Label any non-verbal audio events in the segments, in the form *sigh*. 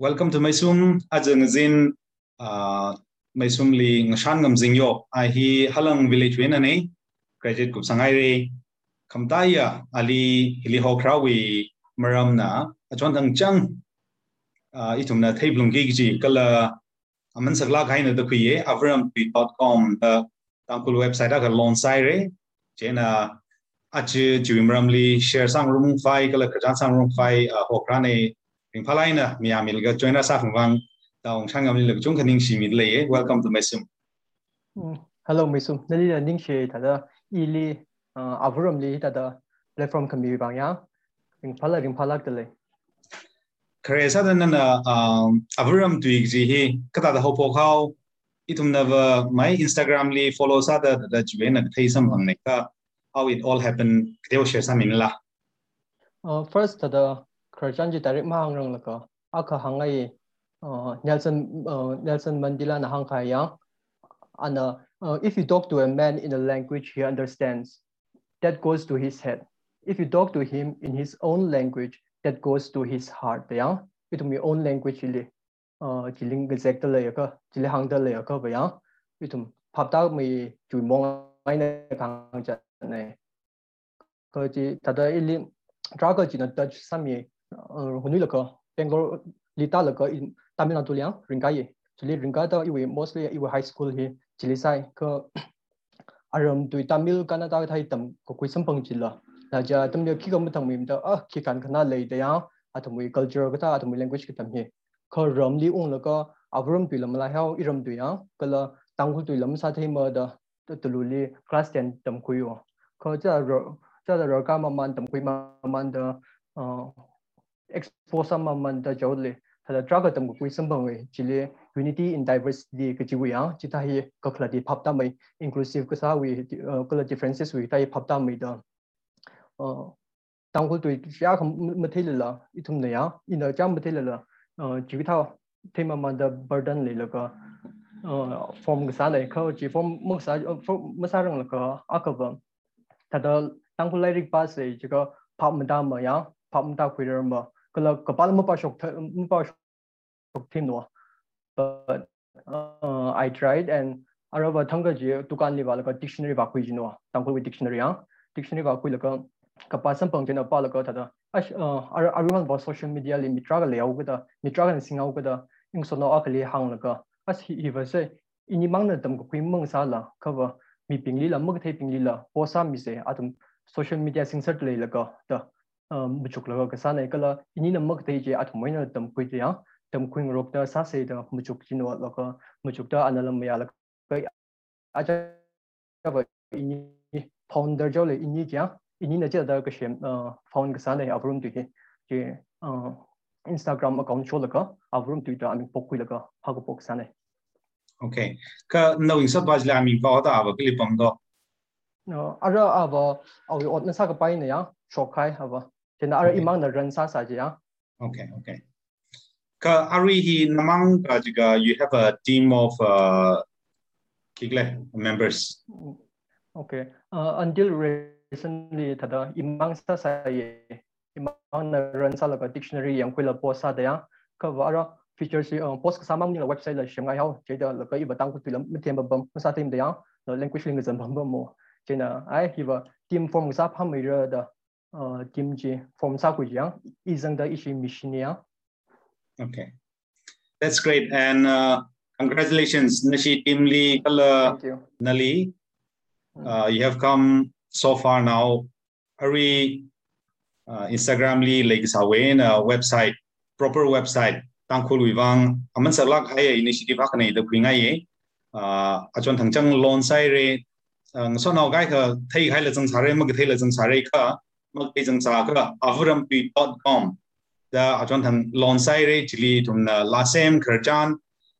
Welcome to Maisum. Ajang zin uh, Maisum li ngashan ngam zing yo. Ai hi halang village wen ani graduate kup sangai re. Khamtaya ali hili ho krawi maram na. Achon thang chang. Uh, itum na theiblung gi ji. Kala aman sakla khai na da khuye avram.com da tangkul website aga launch sai re. Chena ach jiwimram li share sang room file kala kajan sang room file uh, ho krane Ping palai na mi amil ga join us afung wang taung chang amil lek chung khaning simit le ye eh? welcome to mesum. Mm. Hello mesum. Nali na ning she ta da ili avram li uh, ta da platform kan bi bang ya. Ping palai ping palak de le. Kare sa dan na uh, um, avram tu ig ji hi kata da hopo khao itum na va my instagram li follow sa da da jwe na thai sam bang ne ka how it all happened. Kdeo share sa in la. Uh, first, the 크라잔지 다릭 마항랑 라카 아카 항아이 어 넬슨 어 넬슨 만딜라 나 항카야. 아나 if you talk to a man in a language he understands that goes to his head. If you talk to him in his own language that goes to his heart ya it to my own language li uh jiling exact la ya ka jile hang da la ya ka ba ya it to phap ta mi chu mong ai na kang cha ne ko ji ta da ili tra ko ji na touch sam ye là có Bangalore lita là có Tamil Nadu liang ringa ye chili ringa da iwe mostly iwe high school hi chili sai ko aram tui Tamil Canada thai tam ko kui sampang chila la ja tam le ki ko mthang mi da ah ki kan khana le da ya atamui culture ka ta atamui language ka tam hi ko ram li ung la ko avram tui lam la hau iram tui ya kala tangul tui lam sa thai ma da tululi class 10 tam kui yo ko cha ro cha da ro ka ma man tam kui ma man da expose sama man da jawle thada traga tam ko wisam bang we chile, unity in diversity ke chi wiya chi ta hi ka khla di phap ta mai. Inclusive ka sa we uh, kala differences we, ta hi phap ta mai da. Uh, tang tuổi tu không mất thế là ít thùng này á in da uh, cham ma chỉ biết thao ta mà mình đã burden này là ka form cái sao này ka chỉ form mo sa mo sa rang la ka akaba thada tang ko lai rik pa se chi ka phap ma da ma ya, phap ma da kala kapal mo pa shok mo pa shok thim no but uh, i tried and araba thanga ji dukan le wala ka dictionary ba khui jino tang with dictionary ya dictionary ba khui la ka kapasam pang jena pa la ka thada ash ar everyone ba social media le mitra ga le au ga mitra ga sing au ga ing so no ak le hang la ka as he was say ini mang na dam ko khui mang sa la ka ba mi ping li la mug thai ping li la po sa mi se atum social media sing sat le la ka ta muchuk laga ka sana kala ini na mak dei je athmoi na tam kui ya tam kuin rok da sa se da muchuk jino laga muchuk da analam ya la ka aja ba ini founder jo le ini kya ini na je da ka shem found ka sana ya abrum tu ke je Instagram account cho laga abrum tu da amin pokui laga ha ko pok sana okay ka knowing sab baj la mi ba da ba klipam do no ara aba awi ot na sa ka pai na ya shokai aba Jadi ada imang na rensa saja. Okay, okay. Ka ari hi namang ka juga you have a team of uh, kigle members. Okay. Uh, until recently tada imang sa saya imang na rensa la dictionary yang kuila posa da ya. Ka wara features uh, post ka samang ni la website la shengai hao jadi la ka iba tang ku tulam metiam bam masa tim da ya. La language linga zan bam bam mo. Jadi ai hiba team form sa phamai ra da kimchi from Sakujang isn't the issue mission Okay. That's great. And uh, congratulations, Nashi Timli Kala Nali. Uh, you have come so far now. Ari uh, Instagram li like sawen uh, website, proper website. Tangkul wivang aman salak haya initiative hakane the kwinga ye. Uh, achon thangchang loan sai re. So now guy ka thai khai la jang sare mag thai la jang sare ka mag pe jang sa ka avrampi.com da achon thang lon sai re chili tum na lasem kharchan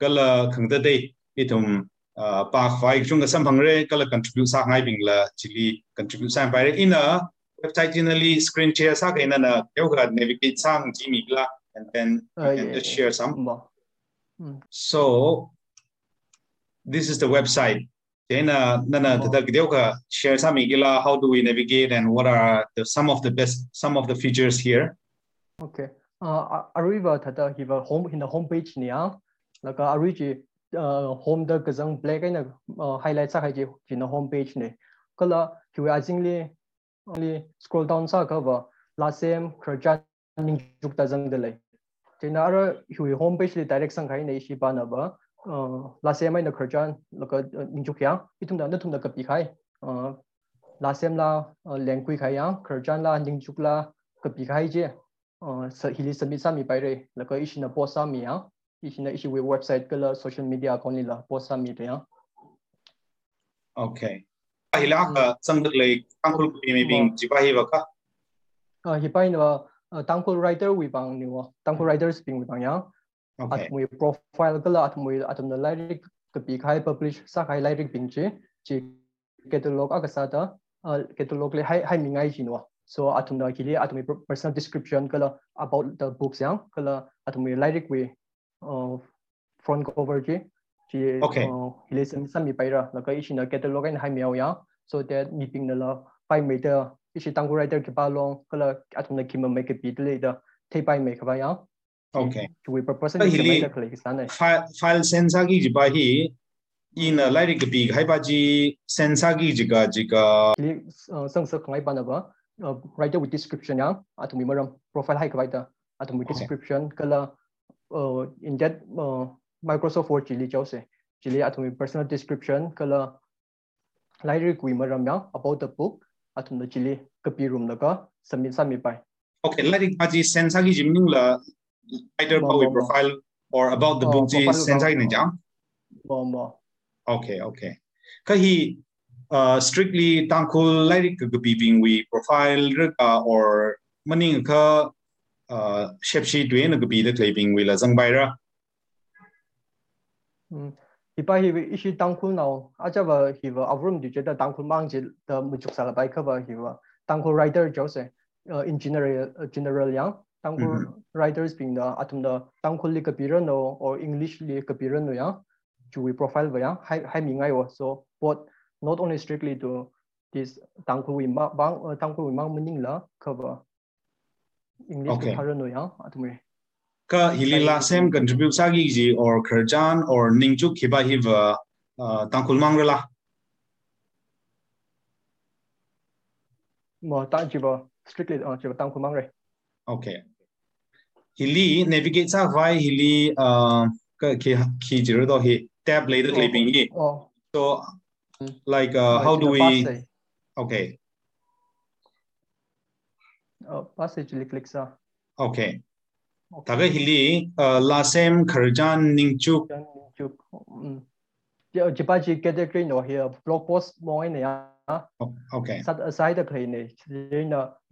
kala khangda de itum pa khwai chung ka sampang re kala contribute sa ngai bing la chili contribute sa pai in a website generally screen share sa ka ina na yo ga navigate sang ji mi la and then you can just share some. so this is the website then uh, then uh, the Gideoka share some ila how do we navigate and what are the some of the best some of the features here? Okay. Uh arriva tata hiva home in the home page nia like arriji uh home the kazang black and uh, highlight sa ji in the home page ne. Kala ki wa jingli only scroll down sa ka ba la same krajan ning juk ta jang de lai. Tin ara hi home page le direct sang khai nei shi ba na ba. la sem mai na kharjan loka ninju kya pitum da na thum da kapi khai la sem la lengkui khai yang kharjan la ninju la kapi khai je sa hili submit sami pai re loka ishi na post sami ya ishi na ishi we website kala social media account la post sami re ya okay ahila ka sangdak le angkul pi mi bing jiba hi waka hi pai na tangkul writer we bang ni wo tangkul writers bing we bang yang атомы профайлгыла атомы атомноларик бигхай паблиш сахай ларик бинчи чи кетлог агасата кетлог ле хай хай мингай чинва so атомна кили атомы personal description кала about the books yang кала атомы ларик we front cover ji chi okay. lesson sami paira la ka ishina catalog and hai miao ya so that meeting la five meter ishi tangu writer ki ba long kala atomna kim make bit le da thei pai make ba ya Okay. We proposing to medically standard. File sensor ki jiba hi in light ki bi hai ba ji sensor ki jiga jiga. Sang sang ngai bana ba writer with description ya at mi maram profile hai writer at mi description kala in that uh, Microsoft Word jili jau se jili at mi personal description kala library ki maram ya about the book at mi jili kapi room laga submit submit pai. Okay, light ki ba ji sensor ki jimning la lighter Bowie profile or about the oh, book is Senjai Nejang? Okay, okay. Kahi uh, strictly tangkul like gabibing we profile or maning ka uh, shepshi duin gabi the claiming we lazang byra. Hmm. Ipa hi ishi tangkul now. Ajava hi va avrum di jeda tangkul mangji the mujuk sala bai ka va hi va tangkul writer jose uh, in general uh, general yang 한국 mm-hmm. 라이더스입니다. 아톰다 땅콜리 카피르노 or English리 카피르노야 주위 profile 하이 민가요. So but not only strictly to this 땅콜 위망 방 땅콜 위망 문닝라 cover English okay. 카피르노야 아톰을 ka hilila sem contribute sagi ji or kerjan or ningchu khiba hiva tangkul mangrela mo ta jibo strictly on jibo tangkul mangre okay hili navigate sa vai hili uh, ki ki ji ro do hi tab le de le hi oh. So Mm. like uh, how do we okay. Uh, passage li click sa. okay. Taga hili uh, la sem kharjan ningchu Then you um yeah jipa ji category no here. Blog post mo ne ya okay. Set aside the claim ne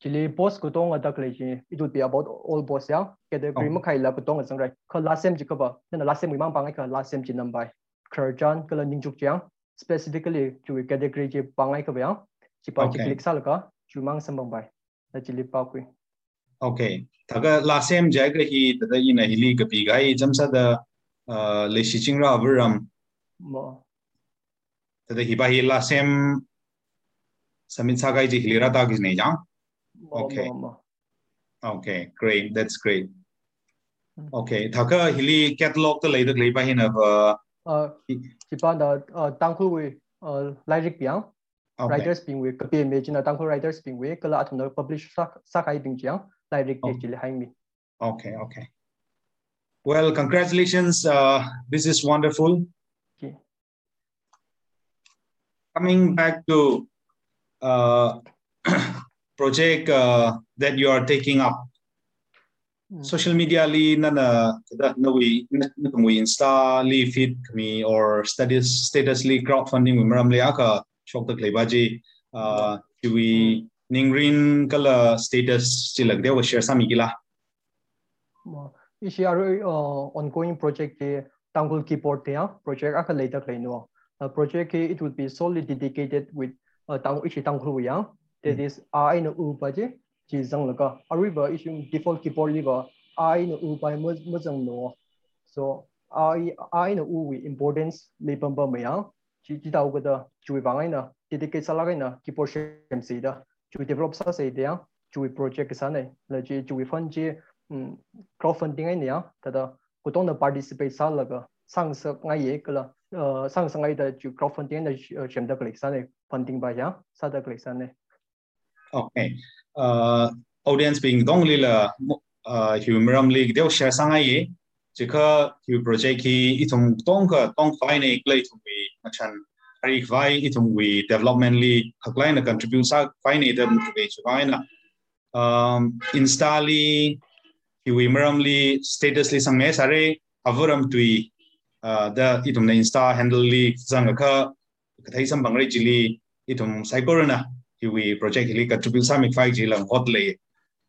chili post ko tong ada claim ji. It would be about all post ya. Oh. mo khai la ko tong sang right ko last sem ji ko ba? Na last sem mang bang ka last sem ji nam bai. Kharjan ko la ning juk jiang specifically chu category ji bangai ka ba jipa ji Okay. click sa la ka chu mang sam bang bai. La chili pa kui. Okay. Taga la sem jai ga hi tada ina hili ka pi gai jamsa da uh, le shi chingra avram mo. Tada hi ba hi la sem samit sa gai ji hilira ta gis ne jang More, okay. More, more. Okay, great. That's great. Mm. Okay, thảo cơ hi li catalog tới lấy được lấy bài hình ở ờ chỉ ban đó ờ tăng khu về ờ uh, biang writers being with cái image là tăng writers being with kala là thằng nó publish sắc sắc hay bình chiang lại dịch cái okay okay well congratulations uh, this is wonderful okay. coming back to uh, *clears throat* project uh, that you are taking up, Mm. social media li na na na we na na we insta li feed kami or status status li crowdfunding we maram li aka shok tak leba ji uh we ningrin kala status chi lag dewa share sami gila ishi aro uh, ongoing project ke tangkul keyboard ya project aka later claim no project ke it would be solely dedicated with uh, tang ishi tangkul we ya that is i na u ba je ji zang la ka ariba ishi default keyboard li ba i na u ba mo mo zang no so i i na u we importance le pam pam ya ji ji da ga da chui ba ngai na. Dedicate sa la ga na keyboard shem si da chui develop sa se de ya chui project sa ne la ji chui fan ji um crowdfunding ai nia tada kutong na participate sa laga sang sa ngai ye kala sang sa ngai da ju crowdfunding na chem da click sa ne funding ba ya sa da click sa ne okay uh audience being dong li la uh hu humoram li deu share sang ai ye chỉ có hu project ki itung tong ka tong fai ne klai tu bi machan hari vai itung we development li haklai na contribute sa fai ne da mu be chu vai na um install hiwi maramli status li sang me sare avuram tui uh, da itum na insta handle li zanga ka kathai sam bangrai jili itum ki we project li contribute triple samic 5g lang hot le.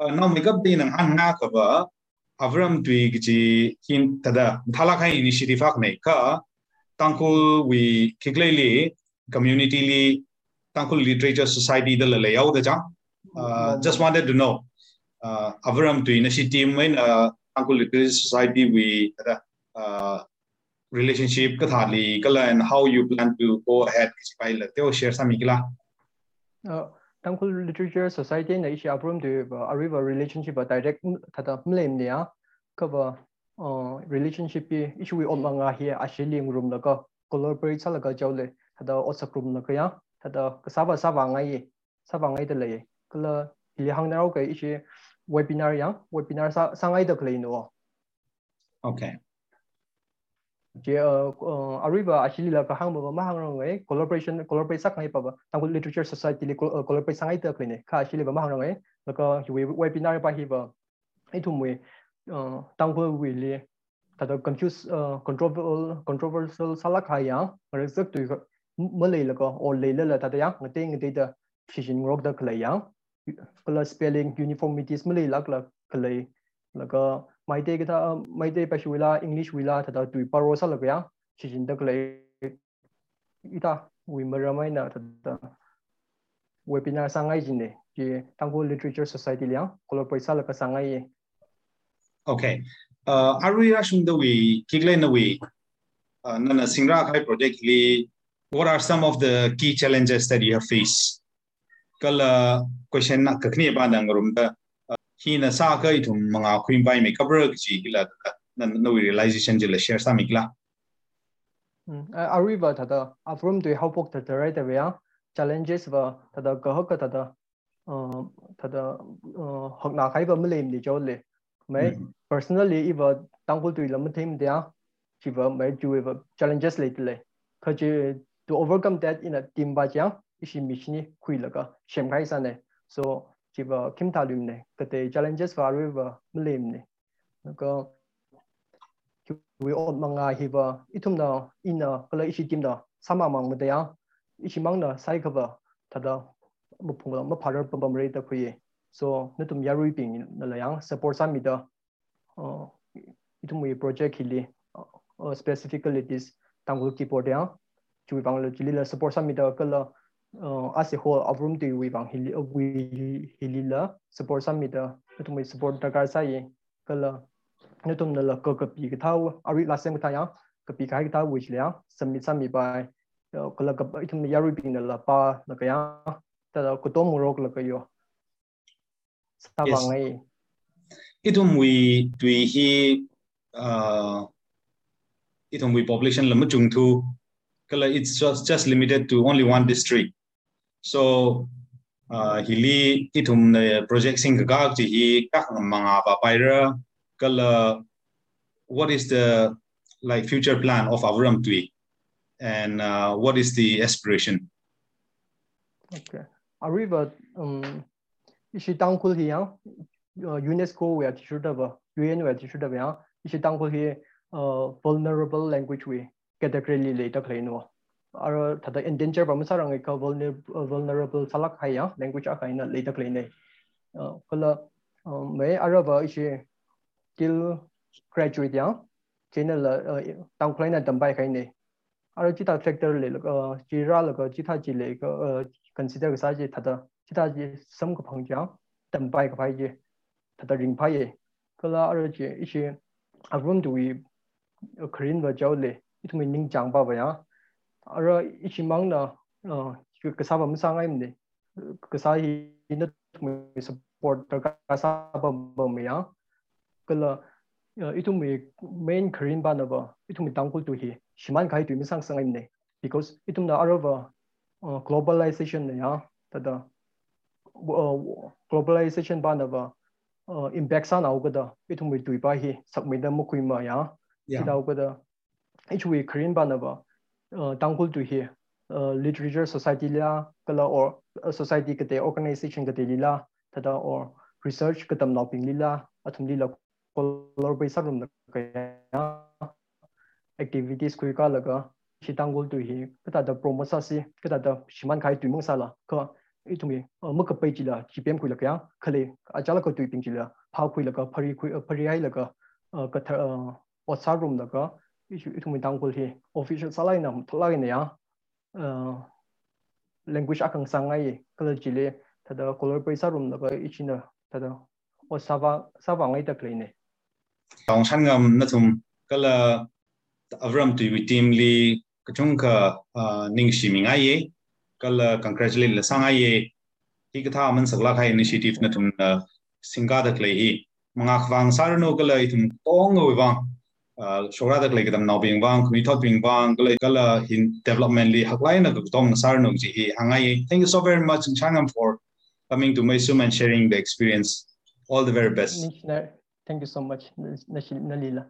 Ah, Now make up din ang na ka ba avram twig gi hin tada thala khai initiative ak nei ka tangko we kigle li community li tangko literature society da le layout da cha ah, just wanted to know uh, avram twig na team when uh, tangko literature society we tada uh, relationship ka thali kala and how you plan to go ahead kisi pai la. Teo share sami kila 呃初 literature society 的一些 abroom 对个 arrival relationship a direct 它的 millionaire 各个嗯 relationship 啊，一些会 old room 那个 collaborate 出来个交流，它的 outside room 它的 save save 阿些，save 阿些的来耶，个啦，伊下个礼拜一些 webinar 呀，webinar sa save Okay. je ariba actually la ka hang ma hang rong ngai collaboration collaborate sak ngai pa ba tang literature society le collaborate sangai ta kine ka actually ba ma hang rong ngai la ka webinar pa hi ba. Ai thu mwe tang ko wi le. Ta da confuse controversial controversial sala kha ya. Re zak tu ma le la ka o le la ta da ya ngate ngate da fission rock da kla ya. Color spelling uniformities ma le la kla kla la ka maite kita maite pashwila english wila thada tui parosa lak ya chin da kalai ita wi maramai na thada webinar sangai ne je tangko literature society liang color paisa sang sangai okay uh arui rashung da wi kigle na wi uh, nana singra khai project li, what are some of the key challenges that you have faced? Kala uh, question na kakni ba e dang rum da hina sa ka itum manga queen bai me cover ji hila na no realization ji la share sa mikla hmm. a river ta da. A from to help book the right away challenges ba ta da ga ka ta da. Um, ta da um, hok na khai ba mlem ni jo le. Mai hmm. personally if a tango to lam them dia ki ba mai ju e ba challenges le le. Ka ji to overcome that in a team ba ja ishi michni khui laga shem khai sa ne. So jiba kim thalim ne kate challenges far river mlim ne. Ko we od manga hiba itum da in na kala ishi tim da sama mang ma da ya ishi mang da sai ka ba ta da bu phung ma phar pa ba mre ta khu ye so ne tum yarui ping na la yang support sam mi da. Uh, itum we project hili uh, specifically this tangul ki keyboard ya chu bang lo chili la support sam mi da kala as a whole avrum ti we bang hili we hili la support summit da tum support da kar sai kala ne tum la ko ko pi ka thau ari la sem ka ya ka pi ka ta which le summit summit by kala ka tum ya ri pi na la pa la ka ya ta da ko to mu rok la ka yo sa bang ai itum we tui hi uh itum we population la mu chung thu kala it's just just limited to only one district. So uh, hili itum na project sing ga ji hi ka manga ba paira kala what is the like future plan of Avram Tui? And uh, what is the aspiration? Okay. Arriva um ishi tangkul hi ya UNESCO we are tishu da UN we are tishu da ba ishi tangkul hi vulnerable language we category le ta khlaino aro thada endanger ba musarang ka vulnerable salak haya language ka ina leida klene uh, kala um, me aro ba ishi till graduate ya channel tang klena dambai kai ne aro chita factor le ji ra la ka chita ji le ka consider ka sa ji thada chita ji sam ka phang ja dambai ka phai ji thada ring phai kala aro ji ishi agrum room do we korean ba jaw le itme ning jang ba ba ya ara ichimang na ka sa ba msa ngai mne ka sa hi support ka sa ba ba me ya. Kala itum mi main karin ba na ba itum mi tangkul tu hi shiman kai tu mi sang sang ne because itum na arova globalization ne ya tada globalization ba na ba impact sa na da itum mi tu ba hi sak mi da mu kui ma ya ida uga da ichu wi karin ba na ba tangkul tu hi literature society la kala or society kate organization kate lila tada or research katam noping lila athum lila collaboration room kaya activities kui ka laga shitangul tu hi kata da promosi kada siman kai tu mong sala ka itumi muk pai ji la gpm kui la kya khale ajala ko tu ping ji la pha kui la ka phari kui phari ai la ka ka tha what'sa room la ka itumi tangul hi official salai nam thlagi ne ya language akang sangai kala eh. jile tada color paisa room da ba ichina tada o sava sava ngai tak leine eh. tong san ngam na thum kala avram tu wi team li kachung ka uh, ning shi mingai ye eh. kala congratulate la sangai ye hi katha man sagla khai initiative na thum uh, singa dak lei hi manga khwang sarno kala itum tong wi wang kala in tong sar ji hangai thank you so very much in changam for coming to Mysum and sharing the experience all the very best thank you so much nalila